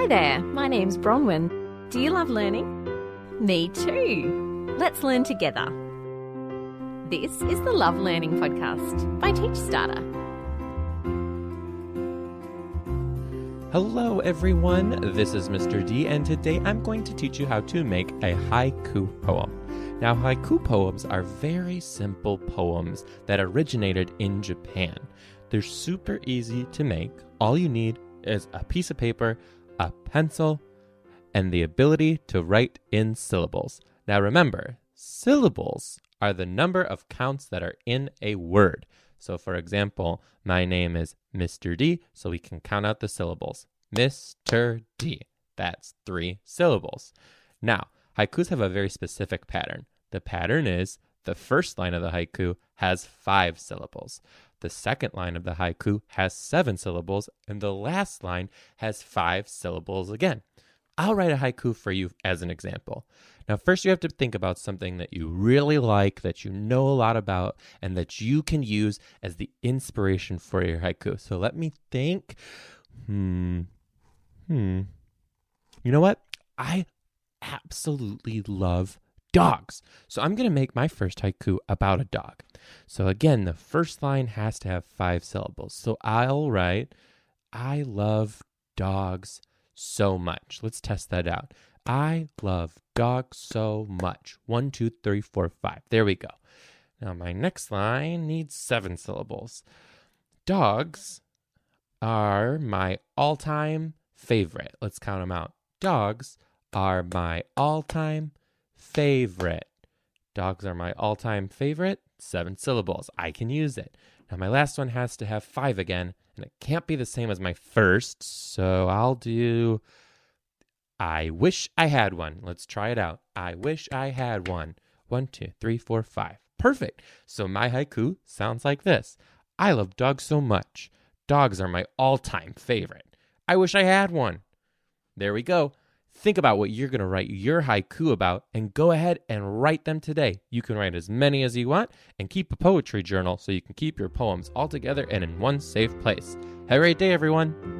Hi there, my name's Bronwyn. Do you love learning? Me too. Let's learn together. This is the Love Learning Podcast by TeachStarter. Hello, everyone. This is Mr. D, and today I'm going to teach you how to make a haiku poem. Now, haiku poems are very simple poems that originated in Japan. They're super easy to make. All you need is a piece of paper, a pencil, and the ability to write in syllables. Now, remember, syllables are the number of counts that are in a word. So, for example, my name is Mr. D, so we can count out the syllables. Mr. D. That's three syllables. Now, haikus have a very specific pattern. The pattern is the first line of the haiku has five syllables. The second line of the haiku has seven syllables, and the last line has five syllables again. I'll write a haiku for you as an example. Now, first, you have to think about something that you really like, that you know a lot about, and that you can use as the inspiration for your haiku. So let me think. Hmm. Hmm. You know what? I absolutely love dogs. So I'm going to make my first haiku about a dog. So again, the first line has to have five syllables. So I'll write, I love dogs so much. Let's test that out. I love dogs so much. One, two, three, four, five. There we go. Now, my next line needs seven syllables. Dogs are my all time favorite. Let's count them out. Dogs are my all time favorite. Dogs are my all time favorite. Seven syllables. I can use it. Now, my last one has to have five again, and it can't be the same as my first. So I'll do I wish I had one. Let's try it out. I wish I had one. One, two, three, four, five. Perfect. So my haiku sounds like this I love dogs so much. Dogs are my all time favorite. I wish I had one. There we go. Think about what you're going to write your haiku about and go ahead and write them today. You can write as many as you want and keep a poetry journal so you can keep your poems all together and in one safe place. Have a great day, everyone.